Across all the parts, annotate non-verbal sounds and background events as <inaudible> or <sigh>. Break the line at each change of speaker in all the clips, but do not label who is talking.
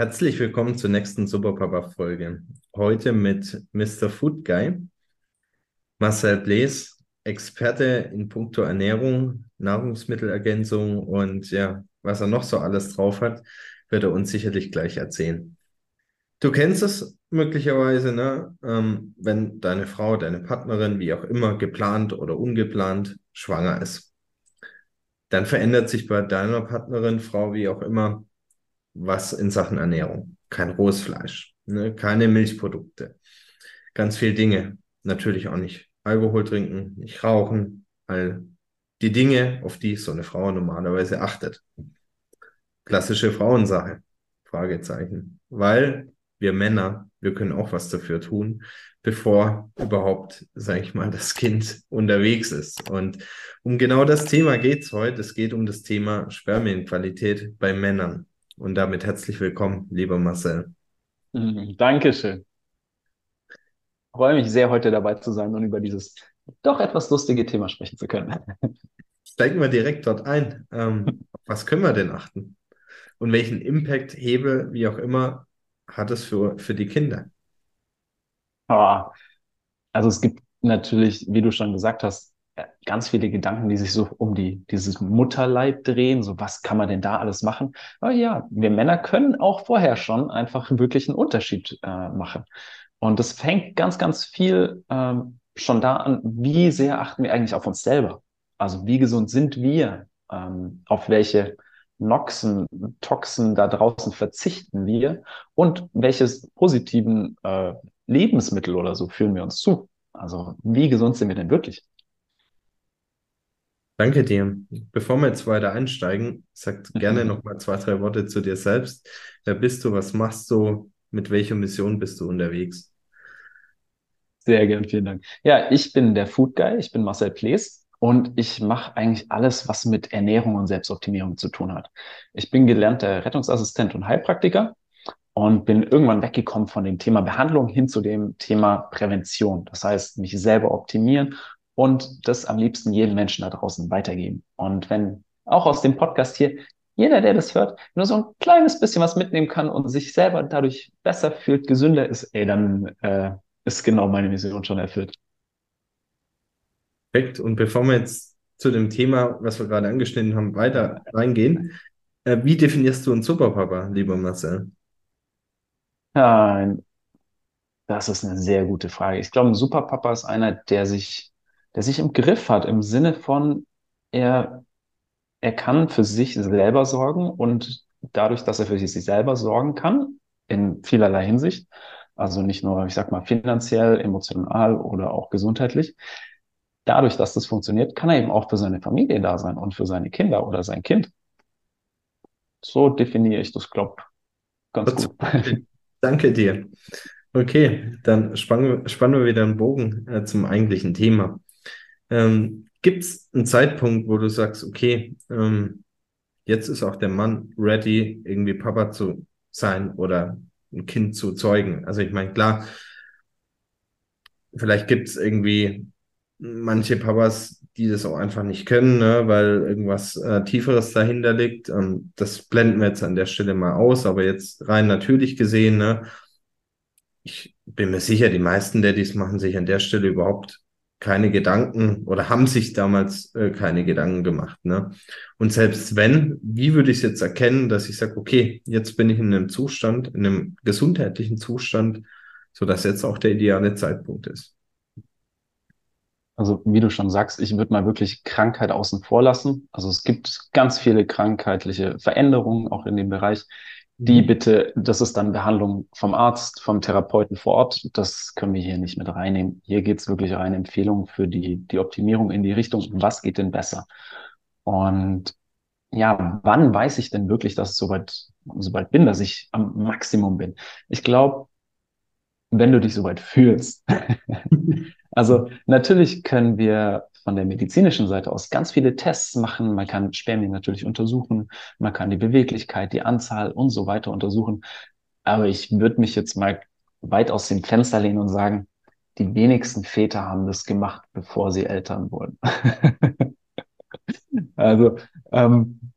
Herzlich willkommen zur nächsten Superpapa-Folge. Heute mit Mr. Food Guy, Marcel Blees, Experte in puncto Ernährung, Nahrungsmittelergänzung und ja, was er noch so alles drauf hat, wird er uns sicherlich gleich erzählen. Du kennst es möglicherweise, ne? Ähm, wenn deine Frau, deine Partnerin, wie auch immer, geplant oder ungeplant schwanger ist. Dann verändert sich bei deiner Partnerin, Frau, wie auch immer, was in Sachen Ernährung. Kein rohes Fleisch, ne? keine Milchprodukte, ganz viele Dinge. Natürlich auch nicht Alkohol trinken, nicht rauchen, all die Dinge, auf die so eine Frau normalerweise achtet. Klassische Frauensache, Fragezeichen. Weil wir Männer, wir können auch was dafür tun, bevor überhaupt, sage ich mal, das Kind <laughs> unterwegs ist. Und um genau das Thema geht es heute. Es geht um das Thema Spermienqualität bei Männern. Und damit herzlich willkommen, lieber Marcel.
Mhm, Dankeschön. Ich freue mich sehr, heute dabei zu sein und über dieses doch etwas lustige Thema sprechen zu können. <laughs>
Steigen wir direkt dort ein. Ähm, was können wir denn achten? Und welchen Impact, Hebel, wie auch immer, hat es für, für die Kinder?
Ah, also es gibt natürlich, wie du schon gesagt hast, ganz viele Gedanken, die sich so um die, dieses Mutterleib drehen. So, was kann man denn da alles machen? Aber ja, wir Männer können auch vorher schon einfach wirklich einen Unterschied äh, machen. Und das fängt ganz, ganz viel ähm, schon da an, wie sehr achten wir eigentlich auf uns selber? Also wie gesund sind wir? Ähm, auf welche Noxen, Toxen da draußen verzichten wir? Und welches positiven äh, Lebensmittel oder so führen wir uns zu? Also wie gesund sind wir denn wirklich?
Danke dir. Bevor wir jetzt weiter einsteigen, sag gerne noch mal zwei, drei Worte zu dir selbst. Wer bist du? Was machst du? Mit welcher Mission bist du unterwegs?
Sehr gern, vielen Dank. Ja, ich bin der Food Guy. Ich bin Marcel Plees und ich mache eigentlich alles, was mit Ernährung und Selbstoptimierung zu tun hat. Ich bin gelernter Rettungsassistent und Heilpraktiker und bin irgendwann weggekommen von dem Thema Behandlung hin zu dem Thema Prävention. Das heißt, mich selber optimieren und das am liebsten jedem Menschen da draußen weitergeben. Und wenn auch aus dem Podcast hier jeder, der das hört, nur so ein kleines bisschen was mitnehmen kann und sich selber dadurch besser fühlt, gesünder ist, ey, dann äh, ist genau meine Mission schon erfüllt.
Perfekt. Und bevor wir jetzt zu dem Thema, was wir gerade angeschnitten haben, weiter reingehen, äh, wie definierst du einen Superpapa, lieber Marcel?
Ja, das ist eine sehr gute Frage. Ich glaube, ein Superpapa ist einer, der sich der sich im Griff hat, im Sinne von, er, er kann für sich selber sorgen und dadurch, dass er für sich selber sorgen kann, in vielerlei Hinsicht, also nicht nur, ich sag mal, finanziell, emotional oder auch gesundheitlich, dadurch, dass das funktioniert, kann er eben auch für seine Familie da sein und für seine Kinder oder sein Kind. So definiere ich das, glaube ganz gut. <laughs>
Danke dir. Okay, dann spannen, spannen wir wieder einen Bogen äh, zum eigentlichen Thema. Ähm, Gibt es einen Zeitpunkt, wo du sagst, okay, ähm, jetzt ist auch der Mann ready, irgendwie Papa zu sein oder ein Kind zu zeugen? Also ich meine, klar, vielleicht gibt es irgendwie manche Papas, die das auch einfach nicht können, ne, weil irgendwas äh, Tieferes dahinter liegt. Ähm, das blenden wir jetzt an der Stelle mal aus, aber jetzt rein natürlich gesehen, ne, ich bin mir sicher, die meisten Daddys machen sich an der Stelle überhaupt keine Gedanken oder haben sich damals äh, keine Gedanken gemacht. Ne? Und selbst wenn, wie würde ich es jetzt erkennen, dass ich sage, okay, jetzt bin ich in einem Zustand, in einem gesundheitlichen Zustand, so dass jetzt auch der ideale Zeitpunkt ist.
Also wie du schon sagst, ich würde mal wirklich Krankheit außen vor lassen. Also es gibt ganz viele krankheitliche Veränderungen auch in dem Bereich die mhm. bitte, das ist dann Behandlung vom Arzt, vom Therapeuten vor Ort. Das können wir hier nicht mit reinnehmen. Hier geht's wirklich rein Empfehlungen für die, die Optimierung in die Richtung, was geht denn besser? Und ja, wann weiß ich denn wirklich, dass ich soweit, soweit bin, dass ich am Maximum bin? Ich glaube, wenn du dich soweit fühlst. <laughs> also natürlich können wir von der medizinischen Seite aus ganz viele Tests machen. Man kann Spermien natürlich untersuchen, man kann die Beweglichkeit, die Anzahl und so weiter untersuchen. Aber ich würde mich jetzt mal weit aus dem Fenster lehnen und sagen, die wenigsten Väter haben das gemacht, bevor sie Eltern wurden. <laughs> also ähm,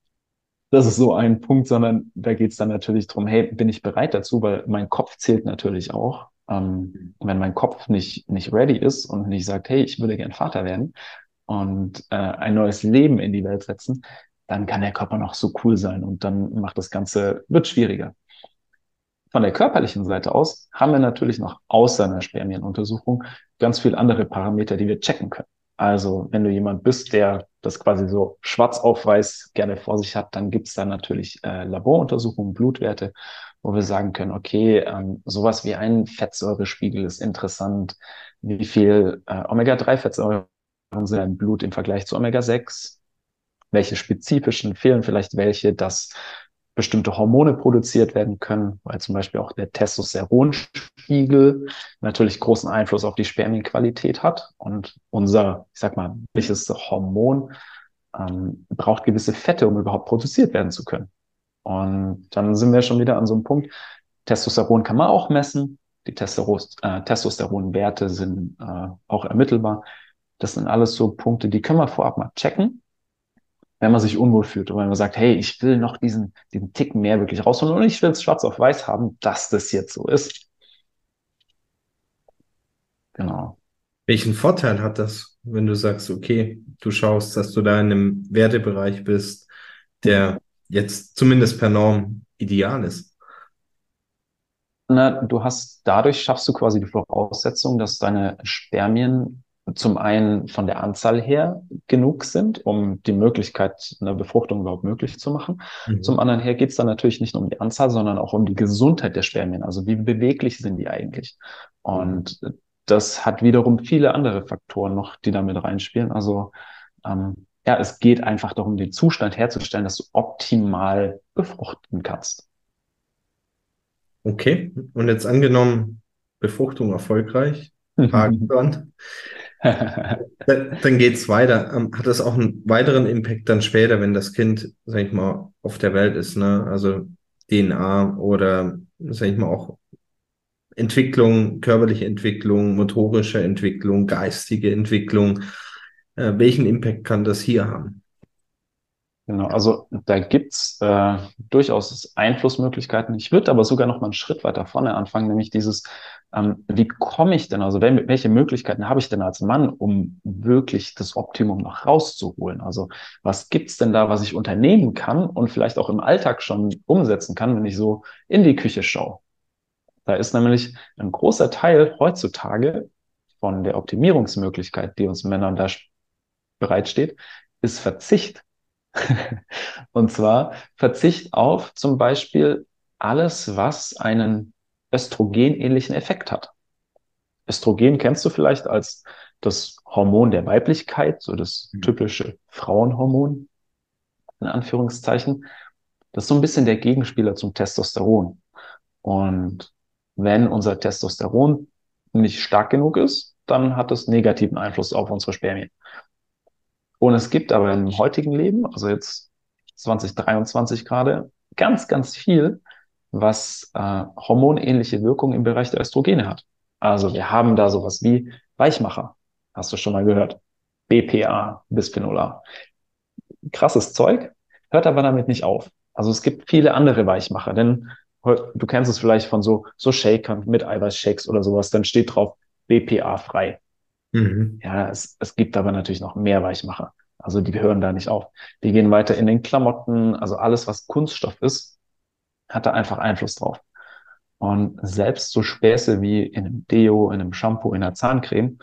das ist so ein Punkt, sondern da geht es dann natürlich drum, hey, bin ich bereit dazu, weil mein Kopf zählt natürlich auch. Ähm, wenn mein Kopf nicht, nicht ready ist und nicht sagt, hey, ich würde gern Vater werden und äh, ein neues Leben in die Welt setzen, dann kann der Körper noch so cool sein und dann macht das Ganze, wird schwieriger. Von der körperlichen Seite aus haben wir natürlich noch außer einer Spermienuntersuchung ganz viele andere Parameter, die wir checken können. Also wenn du jemand bist, der das quasi so schwarz auf weiß gerne vor sich hat, dann gibt es da natürlich äh, Laboruntersuchungen, Blutwerte, wo wir sagen können, okay, ähm, sowas wie ein Fettsäurespiegel ist interessant. Wie viel äh, Omega-3-Fettsäuren sind im Blut im Vergleich zu Omega-6? Welche spezifischen fehlen vielleicht welche, dass bestimmte Hormone produziert werden können, weil zum Beispiel auch der Testosteronspiegel natürlich großen Einfluss auf die Spermienqualität hat. Und unser, ich sag mal, welches Hormon ähm, braucht gewisse Fette, um überhaupt produziert werden zu können. Und dann sind wir schon wieder an so einem Punkt. Testosteron kann man auch messen. Die äh, Testosteronwerte sind äh, auch ermittelbar. Das sind alles so Punkte, die können wir vorab mal checken wenn man sich unwohl fühlt und wenn man sagt, hey, ich will noch diesen, diesen Tick mehr wirklich rausholen und ich will es schwarz auf weiß haben, dass das jetzt so ist.
Genau. Welchen Vorteil hat das, wenn du sagst, okay, du schaust, dass du da in einem Wertebereich bist, der jetzt zumindest per Norm ideal ist?
Na, du hast, dadurch schaffst du quasi die Voraussetzung, dass deine Spermien zum einen von der Anzahl her genug sind, um die Möglichkeit einer Befruchtung überhaupt möglich zu machen. Mhm. Zum anderen her geht es dann natürlich nicht nur um die Anzahl, sondern auch um die Gesundheit der Spermien. Also wie beweglich sind die eigentlich? Und das hat wiederum viele andere Faktoren noch, die damit reinspielen. Also ähm, ja, es geht einfach darum, den Zustand herzustellen, dass du optimal befruchten kannst.
Okay, und jetzt angenommen, Befruchtung erfolgreich, Haken dann, <laughs> dann geht's weiter. Ähm, hat das auch einen weiteren Impact dann später, wenn das Kind, sag ich mal, auf der Welt ist, ne? Also DNA oder, sag ich mal, auch Entwicklung, körperliche Entwicklung, motorische Entwicklung, geistige Entwicklung. Äh, welchen Impact kann das hier haben?
Genau, also da gibt's äh, durchaus Einflussmöglichkeiten. Ich würde aber sogar noch mal einen Schritt weiter vorne anfangen, nämlich dieses, ähm, wie komme ich denn, also welche Möglichkeiten habe ich denn als Mann, um wirklich das Optimum noch rauszuholen? Also was gibt's denn da, was ich unternehmen kann und vielleicht auch im Alltag schon umsetzen kann, wenn ich so in die Küche schaue? Da ist nämlich ein großer Teil heutzutage von der Optimierungsmöglichkeit, die uns Männern da bereitsteht, ist Verzicht <laughs> und zwar Verzicht auf zum Beispiel alles, was einen östrogenähnlichen Effekt hat. Östrogen kennst du vielleicht als das Hormon der Weiblichkeit, so das mhm. typische Frauenhormon, in Anführungszeichen. Das ist so ein bisschen der Gegenspieler zum Testosteron. Und wenn unser Testosteron nicht stark genug ist, dann hat es negativen Einfluss auf unsere Spermien. Und es gibt aber im heutigen Leben, also jetzt 2023 gerade, ganz, ganz viel, was äh, hormonähnliche Wirkung im Bereich der Östrogene hat. Also wir haben da sowas wie Weichmacher. Hast du schon mal gehört? BPA, Bisphenol A. Krasses Zeug, hört aber damit nicht auf. Also es gibt viele andere Weichmacher, denn du kennst es vielleicht von so, so Shakern mit Eiweißshakes oder sowas, dann steht drauf BPA frei. Mhm. Ja, es, es gibt aber natürlich noch mehr Weichmacher. Also die hören da nicht auf. Die gehen weiter in den Klamotten, also alles, was Kunststoff ist, hat da einfach Einfluss drauf. Und selbst so Späße wie in einem Deo, in einem Shampoo, in einer Zahncreme,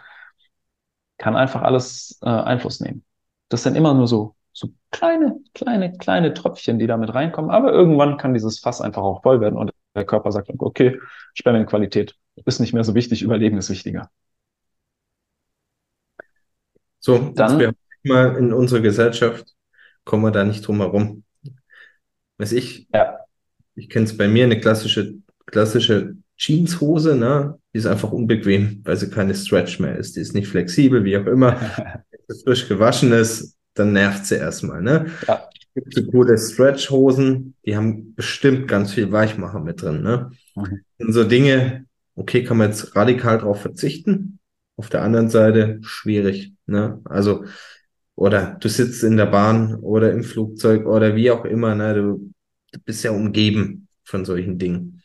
kann einfach alles äh, Einfluss nehmen. Das sind immer nur so, so kleine, kleine, kleine Tröpfchen, die damit reinkommen. Aber irgendwann kann dieses Fass einfach auch voll werden und der Körper sagt, okay, Spermienqualität ist nicht mehr so wichtig, Überleben ist wichtiger.
So, dann wir mal in unserer Gesellschaft kommen wir da nicht drum herum. Weiß ich, ja. Ich kenne es bei mir, eine klassische, klassische Jeanshose, ne? Die ist einfach unbequem, weil sie keine Stretch mehr ist. Die ist nicht flexibel, wie auch immer. <laughs> Wenn sie frisch gewaschen ist, dann nervt sie erstmal, ne? Ja. Es gibt so coole Stretch-Hosen, die haben bestimmt ganz viel Weichmacher mit drin, ne? Mhm. Und so Dinge, okay, kann man jetzt radikal drauf verzichten? Auf der anderen Seite schwierig. Ne? Also oder du sitzt in der Bahn oder im Flugzeug oder wie auch immer, ne? Du, du bist ja umgeben von solchen Dingen.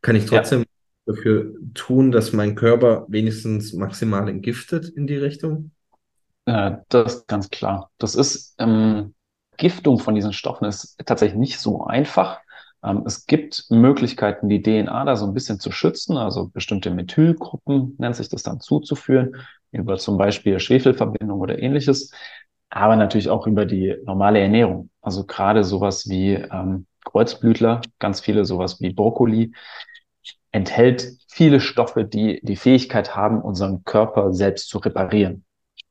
Kann ich trotzdem ja. dafür tun, dass mein Körper wenigstens maximal entgiftet in die Richtung?
Äh, das ist ganz klar. Das ist, ähm, Giftung von diesen Stoffen ist tatsächlich nicht so einfach. Ähm, es gibt Möglichkeiten, die DNA da so ein bisschen zu schützen, also bestimmte Methylgruppen nennt sich das dann zuzuführen, über zum Beispiel Schwefelverbindung oder ähnliches, aber natürlich auch über die normale Ernährung. Also gerade sowas wie ähm, Kreuzblütler, ganz viele sowas wie Brokkoli, enthält viele Stoffe, die die Fähigkeit haben, unseren Körper selbst zu reparieren.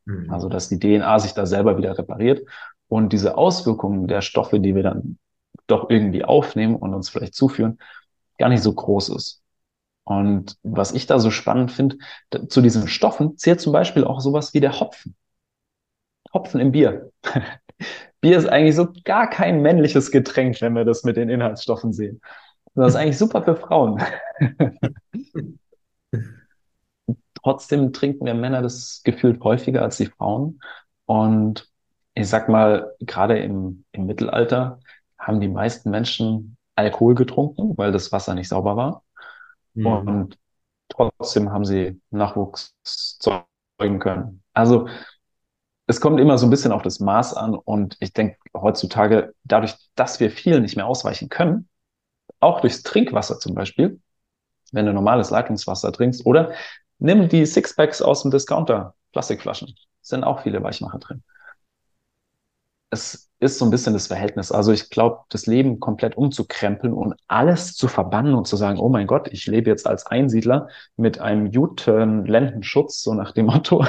Mhm. Also dass die DNA sich da selber wieder repariert und diese Auswirkungen der Stoffe, die wir dann doch irgendwie aufnehmen und uns vielleicht zuführen, gar nicht so groß ist. Und was ich da so spannend finde, zu diesen Stoffen zählt zum Beispiel auch sowas wie der Hopfen. Hopfen im Bier. <laughs> Bier ist eigentlich so gar kein männliches Getränk, wenn wir das mit den Inhaltsstoffen sehen. Das ist eigentlich super für Frauen. <laughs> Trotzdem trinken wir Männer das gefühlt häufiger als die Frauen. Und ich sag mal, gerade im, im Mittelalter haben die meisten Menschen Alkohol getrunken, weil das Wasser nicht sauber war. Mhm. Und trotzdem haben sie Nachwuchs zeugen können. Also es kommt immer so ein bisschen auf das Maß an und ich denke heutzutage, dadurch, dass wir viel nicht mehr ausweichen können, auch durchs Trinkwasser zum Beispiel, wenn du normales Leitungswasser trinkst, oder nimm die Sixpacks aus dem Discounter, Plastikflaschen, sind auch viele Weichmacher drin. Es ist so ein bisschen das Verhältnis. Also ich glaube, das Leben komplett umzukrempeln und alles zu verbannen und zu sagen, oh mein Gott, ich lebe jetzt als Einsiedler mit einem U-Turn-Lendenschutz, so nach dem Motto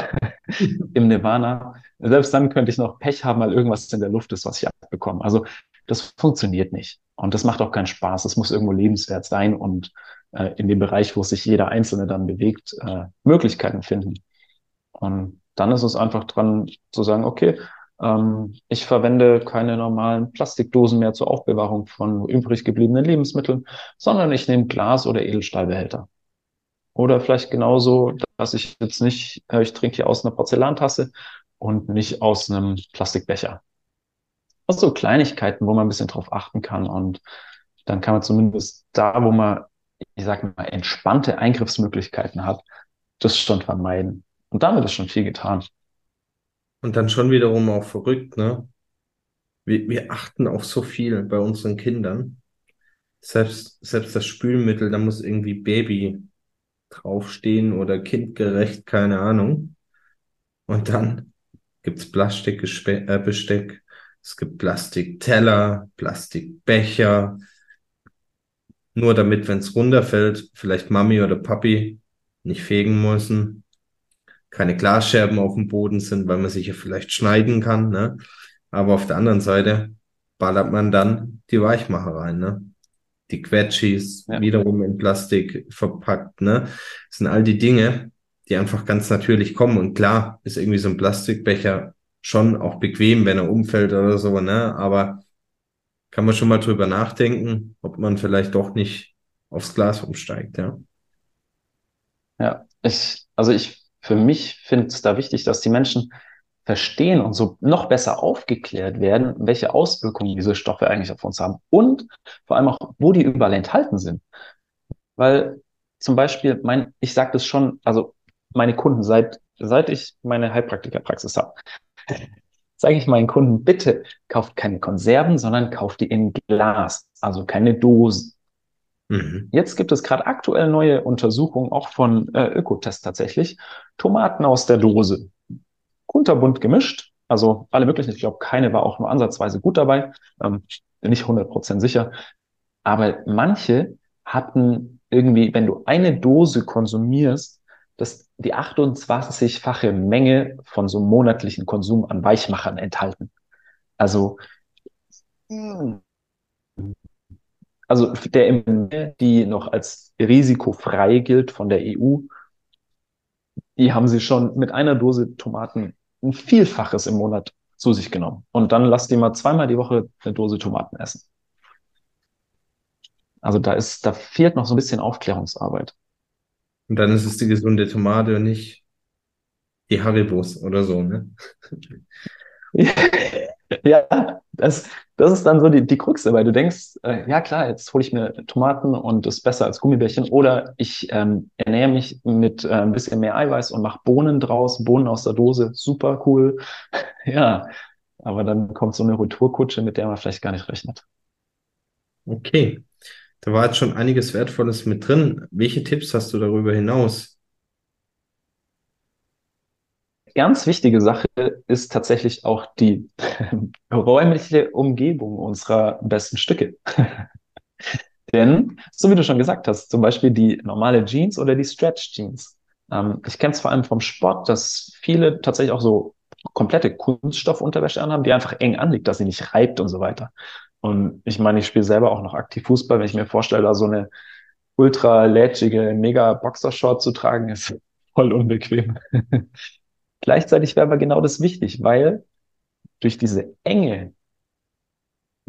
<laughs> im Nirvana. Selbst dann könnte ich noch Pech haben, weil irgendwas in der Luft ist, was ich abbekomme. Also das funktioniert nicht. Und das macht auch keinen Spaß. Es muss irgendwo lebenswert sein und äh, in dem Bereich, wo sich jeder Einzelne dann bewegt, äh, Möglichkeiten finden. Und dann ist es einfach dran zu sagen, okay, ähm, ich verwende keine normalen Plastikdosen mehr zur Aufbewahrung von übrig gebliebenen Lebensmitteln, sondern ich nehme Glas- oder Edelstahlbehälter. Oder vielleicht genauso, dass ich jetzt nicht, äh, ich trinke hier aus einer Porzellantasse und nicht aus einem Plastikbecher. Also Kleinigkeiten, wo man ein bisschen drauf achten kann und dann kann man zumindest da, wo man, ich sag mal, entspannte Eingriffsmöglichkeiten hat, das schon vermeiden. Und damit ist schon viel getan.
Und dann schon wiederum auch verrückt, ne? Wir, wir achten auf so viel bei unseren Kindern. Selbst, selbst das Spülmittel, da muss irgendwie Baby draufstehen oder kindgerecht, keine Ahnung. Und dann gibt's Plastikbesteck, äh, es gibt Plastikteller, Plastikbecher. Nur damit, wenn es runterfällt, vielleicht Mami oder Papi nicht fegen müssen keine Glasscherben auf dem Boden sind, weil man sich ja vielleicht schneiden kann. Ne? Aber auf der anderen Seite ballert man dann die Weichmacher rein. Ne? Die Quetschis ja. wiederum in Plastik verpackt. Ne? Das sind all die Dinge, die einfach ganz natürlich kommen. Und klar ist irgendwie so ein Plastikbecher schon auch bequem, wenn er umfällt oder so. Ne? Aber kann man schon mal drüber nachdenken, ob man vielleicht doch nicht aufs Glas umsteigt. Ja,
ja ich, also ich für mich finde es da wichtig, dass die Menschen verstehen und so noch besser aufgeklärt werden, welche Auswirkungen diese Stoffe eigentlich auf uns haben und vor allem auch, wo die überall enthalten sind. Weil zum Beispiel, mein, ich sage das schon, also meine Kunden, seit, seit ich meine Heilpraktikerpraxis habe, <laughs> sage ich meinen Kunden, bitte kauft keine Konserven, sondern kauft die in Glas, also keine Dosen. Mhm. Jetzt gibt es gerade aktuell neue Untersuchungen, auch von äh, Ökotest tatsächlich. Tomaten aus der Dose. Kunterbunt gemischt. Also alle möglichen. Ich glaube, keine war auch nur ansatzweise gut dabei. Ähm, nicht 100% sicher. Aber manche hatten irgendwie, wenn du eine Dose konsumierst, das, die 28-fache Menge von so einem monatlichen Konsum an Weichmachern enthalten. Also hm, also der MMR, die noch als risikofrei gilt von der EU, die haben sie schon mit einer Dose Tomaten ein Vielfaches im Monat zu sich genommen. Und dann lasst die mal zweimal die Woche eine Dose Tomaten essen. Also da ist, da fehlt noch so ein bisschen Aufklärungsarbeit.
Und dann ist es die gesunde Tomate und nicht die Haribos oder so, ne? <laughs>
ja, das, das ist dann so die, die Krux, weil du denkst, äh, ja klar, jetzt hole ich mir Tomaten und das ist besser als Gummibärchen oder ich ähm, ernähre mich mit äh, ein bisschen mehr Eiweiß und mache Bohnen draus, Bohnen aus der Dose, super cool. <laughs> ja, aber dann kommt so eine Retourkutsche, mit der man vielleicht gar nicht rechnet.
Okay, da war jetzt schon einiges Wertvolles mit drin. Welche Tipps hast du darüber hinaus?
Ganz wichtige Sache ist tatsächlich auch die <laughs> räumliche Umgebung unserer besten Stücke. <laughs> Denn, so wie du schon gesagt hast, zum Beispiel die normale Jeans oder die Stretch Jeans. Ähm, ich kenne es vor allem vom Sport, dass viele tatsächlich auch so komplette Kunststoffunterwäsche anhaben, die einfach eng anliegt, dass sie nicht reibt und so weiter. Und ich meine, ich spiele selber auch noch aktiv Fußball. Wenn ich mir vorstelle, da so eine ultra lätschige, mega Boxershort zu tragen, ist <laughs> voll unbequem. Gleichzeitig wäre aber genau das wichtig, weil durch diese Enge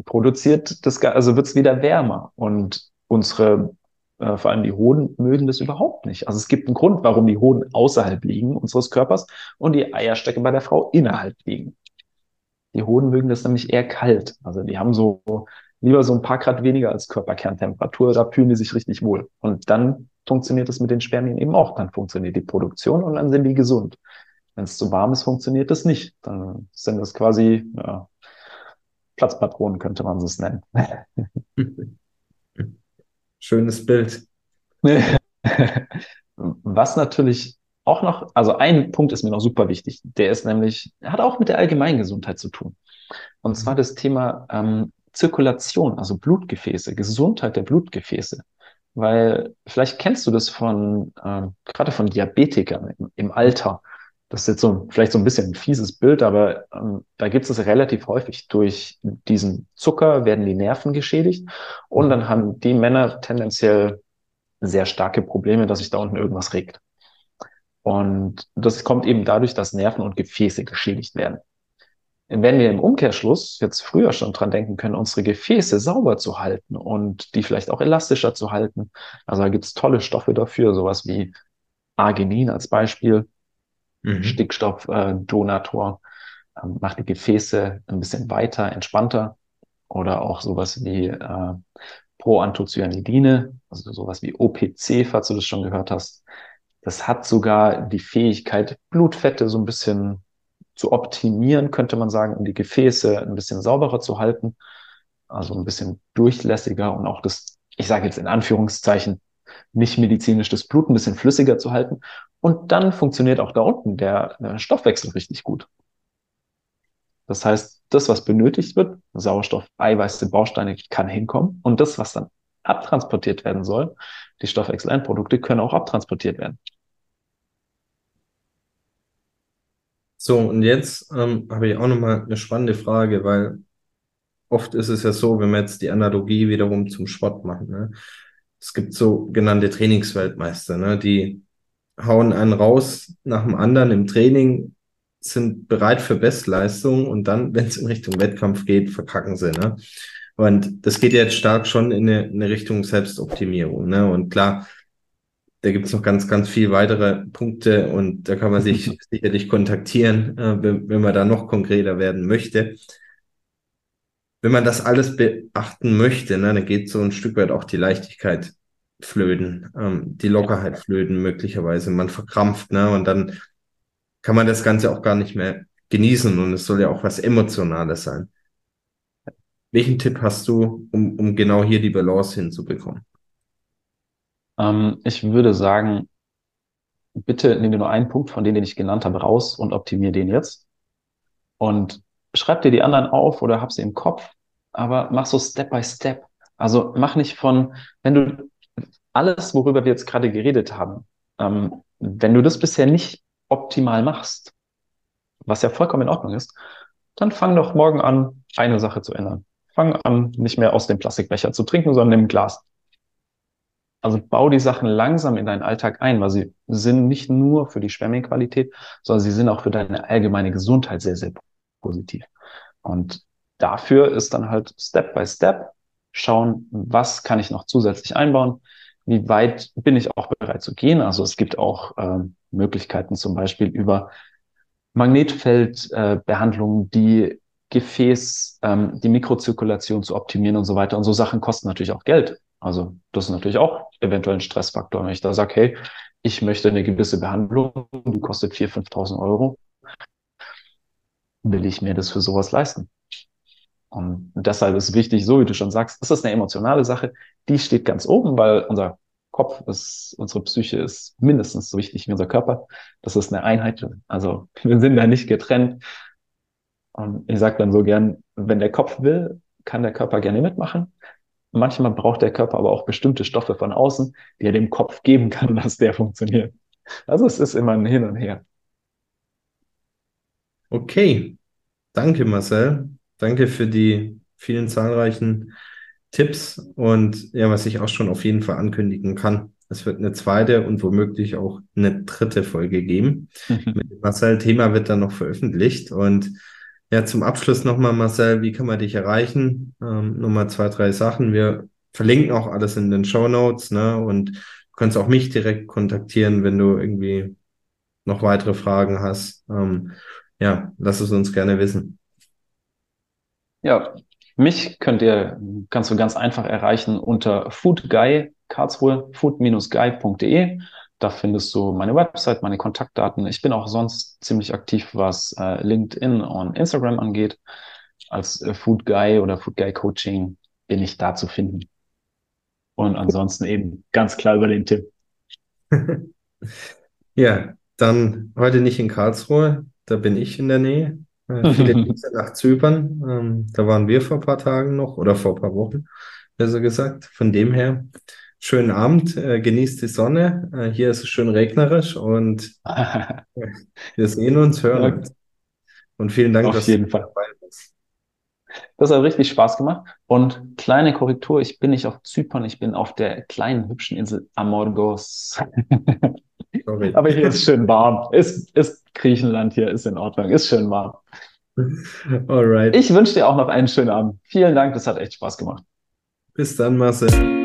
produziert das, also wird es wieder wärmer und unsere, äh, vor allem die Hoden mögen das überhaupt nicht. Also es gibt einen Grund, warum die Hoden außerhalb liegen unseres Körpers und die Eierstöcke bei der Frau innerhalb liegen. Die Hoden mögen das nämlich eher kalt. Also die haben so lieber so ein paar Grad weniger als Körperkerntemperatur, da fühlen die sich richtig wohl. Und dann funktioniert es mit den Spermien eben auch. Dann funktioniert die Produktion und dann sind die gesund. Wenn es zu warm ist, funktioniert das nicht. Dann sind das quasi ja, Platzpatronen, könnte man es nennen. <laughs>
Schönes Bild. <laughs>
Was natürlich auch noch, also ein Punkt ist mir noch super wichtig. Der ist nämlich, hat auch mit der Allgemeingesundheit zu tun. Und zwar das Thema ähm, Zirkulation, also Blutgefäße, Gesundheit der Blutgefäße. Weil vielleicht kennst du das von, ähm, gerade von Diabetikern im, im Alter das ist jetzt so vielleicht so ein bisschen ein fieses Bild, aber ähm, da gibt es relativ häufig. Durch diesen Zucker werden die Nerven geschädigt und dann haben die Männer tendenziell sehr starke Probleme, dass sich da unten irgendwas regt. Und das kommt eben dadurch, dass Nerven und Gefäße geschädigt werden. Wenn wir im Umkehrschluss jetzt früher schon dran denken können, unsere Gefäße sauber zu halten und die vielleicht auch elastischer zu halten, also da gibt es tolle Stoffe dafür, sowas wie Arginin als Beispiel, mhm. Stickstoffdonator, äh, ähm, macht die Gefäße ein bisschen weiter, entspannter. Oder auch sowas wie äh, Proanthocyanidine, also sowas wie OPC, falls du das schon gehört hast. Das hat sogar die Fähigkeit, Blutfette so ein bisschen zu optimieren, könnte man sagen, um die Gefäße ein bisschen sauberer zu halten. Also ein bisschen durchlässiger und auch das, ich sage jetzt in Anführungszeichen, nicht medizinisch das Blut ein bisschen flüssiger zu halten. Und dann funktioniert auch da unten der, der Stoffwechsel richtig gut. Das heißt, das, was benötigt wird, Sauerstoff, Eiweiße, Bausteine, kann hinkommen. Und das, was dann abtransportiert werden soll, die Stoffwechselendprodukte, können auch abtransportiert werden.
So, und jetzt ähm, habe ich auch nochmal eine spannende Frage, weil oft ist es ja so, wenn wir jetzt die Analogie wiederum zum Sport machen. Ne? es gibt so genannte Trainingsweltmeister, ne, die hauen einen raus nach dem anderen im Training, sind bereit für Bestleistung und dann, wenn es in Richtung Wettkampf geht, verkacken sie. Ne? Und das geht jetzt stark schon in eine, eine Richtung Selbstoptimierung. Ne? Und klar, da gibt es noch ganz, ganz viel weitere Punkte und da kann man sich <laughs> sicherlich kontaktieren, äh, wenn, wenn man da noch konkreter werden möchte. Wenn man das alles beachten möchte, ne, dann geht so ein Stück weit auch die Leichtigkeit flöten, ähm, die Lockerheit flöten möglicherweise. Man verkrampft, ne? Und dann kann man das Ganze auch gar nicht mehr genießen und es soll ja auch was Emotionales sein. Welchen Tipp hast du, um, um genau hier die Balance hinzubekommen?
Ähm, ich würde sagen, bitte nimm dir nur einen Punkt von denen, den ich genannt habe, raus und optimiere den jetzt. Und schreib dir die anderen auf oder hab sie im Kopf, aber mach so Step by Step. Also mach nicht von, wenn du alles, worüber wir jetzt gerade geredet haben, ähm, wenn du das bisher nicht optimal machst, was ja vollkommen in Ordnung ist, dann fang doch morgen an, eine Sache zu ändern. Fang an, nicht mehr aus dem Plastikbecher zu trinken, sondern im Glas. Also bau die Sachen langsam in deinen Alltag ein, weil sie sind nicht nur für die Schwemmingqualität, sondern sie sind auch für deine allgemeine Gesundheit sehr, sehr positiv. Und dafür ist dann halt Step by Step schauen, was kann ich noch zusätzlich einbauen, wie weit bin ich auch bereit zu gehen. Also es gibt auch äh, Möglichkeiten zum Beispiel über Magnetfeldbehandlungen, äh, die Gefäß, ähm, die Mikrozirkulation zu optimieren und so weiter. Und so Sachen kosten natürlich auch Geld. Also das ist natürlich auch eventuell ein Stressfaktor. Wenn ich da sage, hey, ich möchte eine gewisse Behandlung, die kostet 4.000, 5.000 Euro, will ich mir das für sowas leisten? Und deshalb ist wichtig, so wie du schon sagst, das ist eine emotionale Sache, die steht ganz oben, weil unser Kopf ist, unsere Psyche ist mindestens so wichtig wie unser Körper. Das ist eine Einheit. Also <laughs> wir sind da nicht getrennt. Und ich sage dann so gern, wenn der Kopf will, kann der Körper gerne mitmachen. Manchmal braucht der Körper aber auch bestimmte Stoffe von außen, die er dem Kopf geben kann, <laughs> dass der funktioniert. Also es ist immer ein Hin und Her.
Okay, danke Marcel. Danke für die vielen zahlreichen Tipps und ja, was ich auch schon auf jeden Fall ankündigen kann. Es wird eine zweite und womöglich auch eine dritte Folge geben. <laughs> Mit Marcel Thema wird dann noch veröffentlicht und ja, zum Abschluss nochmal, Marcel, wie kann man dich erreichen? Ähm, nochmal zwei, drei Sachen. Wir verlinken auch alles in den Show Notes, ne? Und du kannst auch mich direkt kontaktieren, wenn du irgendwie noch weitere Fragen hast. Ähm, ja, lass es uns gerne wissen.
Ja, mich könnt ihr, kannst du ganz einfach erreichen unter foodguy, Karlsruhe, food-guy.de. Da findest du meine Website, meine Kontaktdaten. Ich bin auch sonst ziemlich aktiv, was äh, LinkedIn und Instagram angeht. Als äh, Food Guy oder Food Guy Coaching bin ich da zu finden. Und ansonsten eben ganz klar über den Tipp. <laughs>
ja, dann heute nicht in Karlsruhe, da bin ich in der Nähe. Äh, <laughs> viele Grüße nach Zypern. Ähm, da waren wir vor ein paar Tagen noch oder vor ein paar Wochen, besser gesagt. Von dem her schönen Abend, äh, genießt die Sonne. Äh, hier ist es schön regnerisch und <laughs> wir sehen uns, hören uns. Und vielen Dank,
Auf dass jeden du Fall. dabei. Das hat richtig Spaß gemacht. Und kleine Korrektur, ich bin nicht auf Zypern, ich bin auf der kleinen, hübschen Insel Amorgos. Sorry. Aber hier ist schön warm. Ist, ist Griechenland hier, ist in Ordnung, ist schön warm. Alright. Ich wünsche dir auch noch einen schönen Abend. Vielen Dank, das hat echt Spaß gemacht.
Bis dann, Marcel.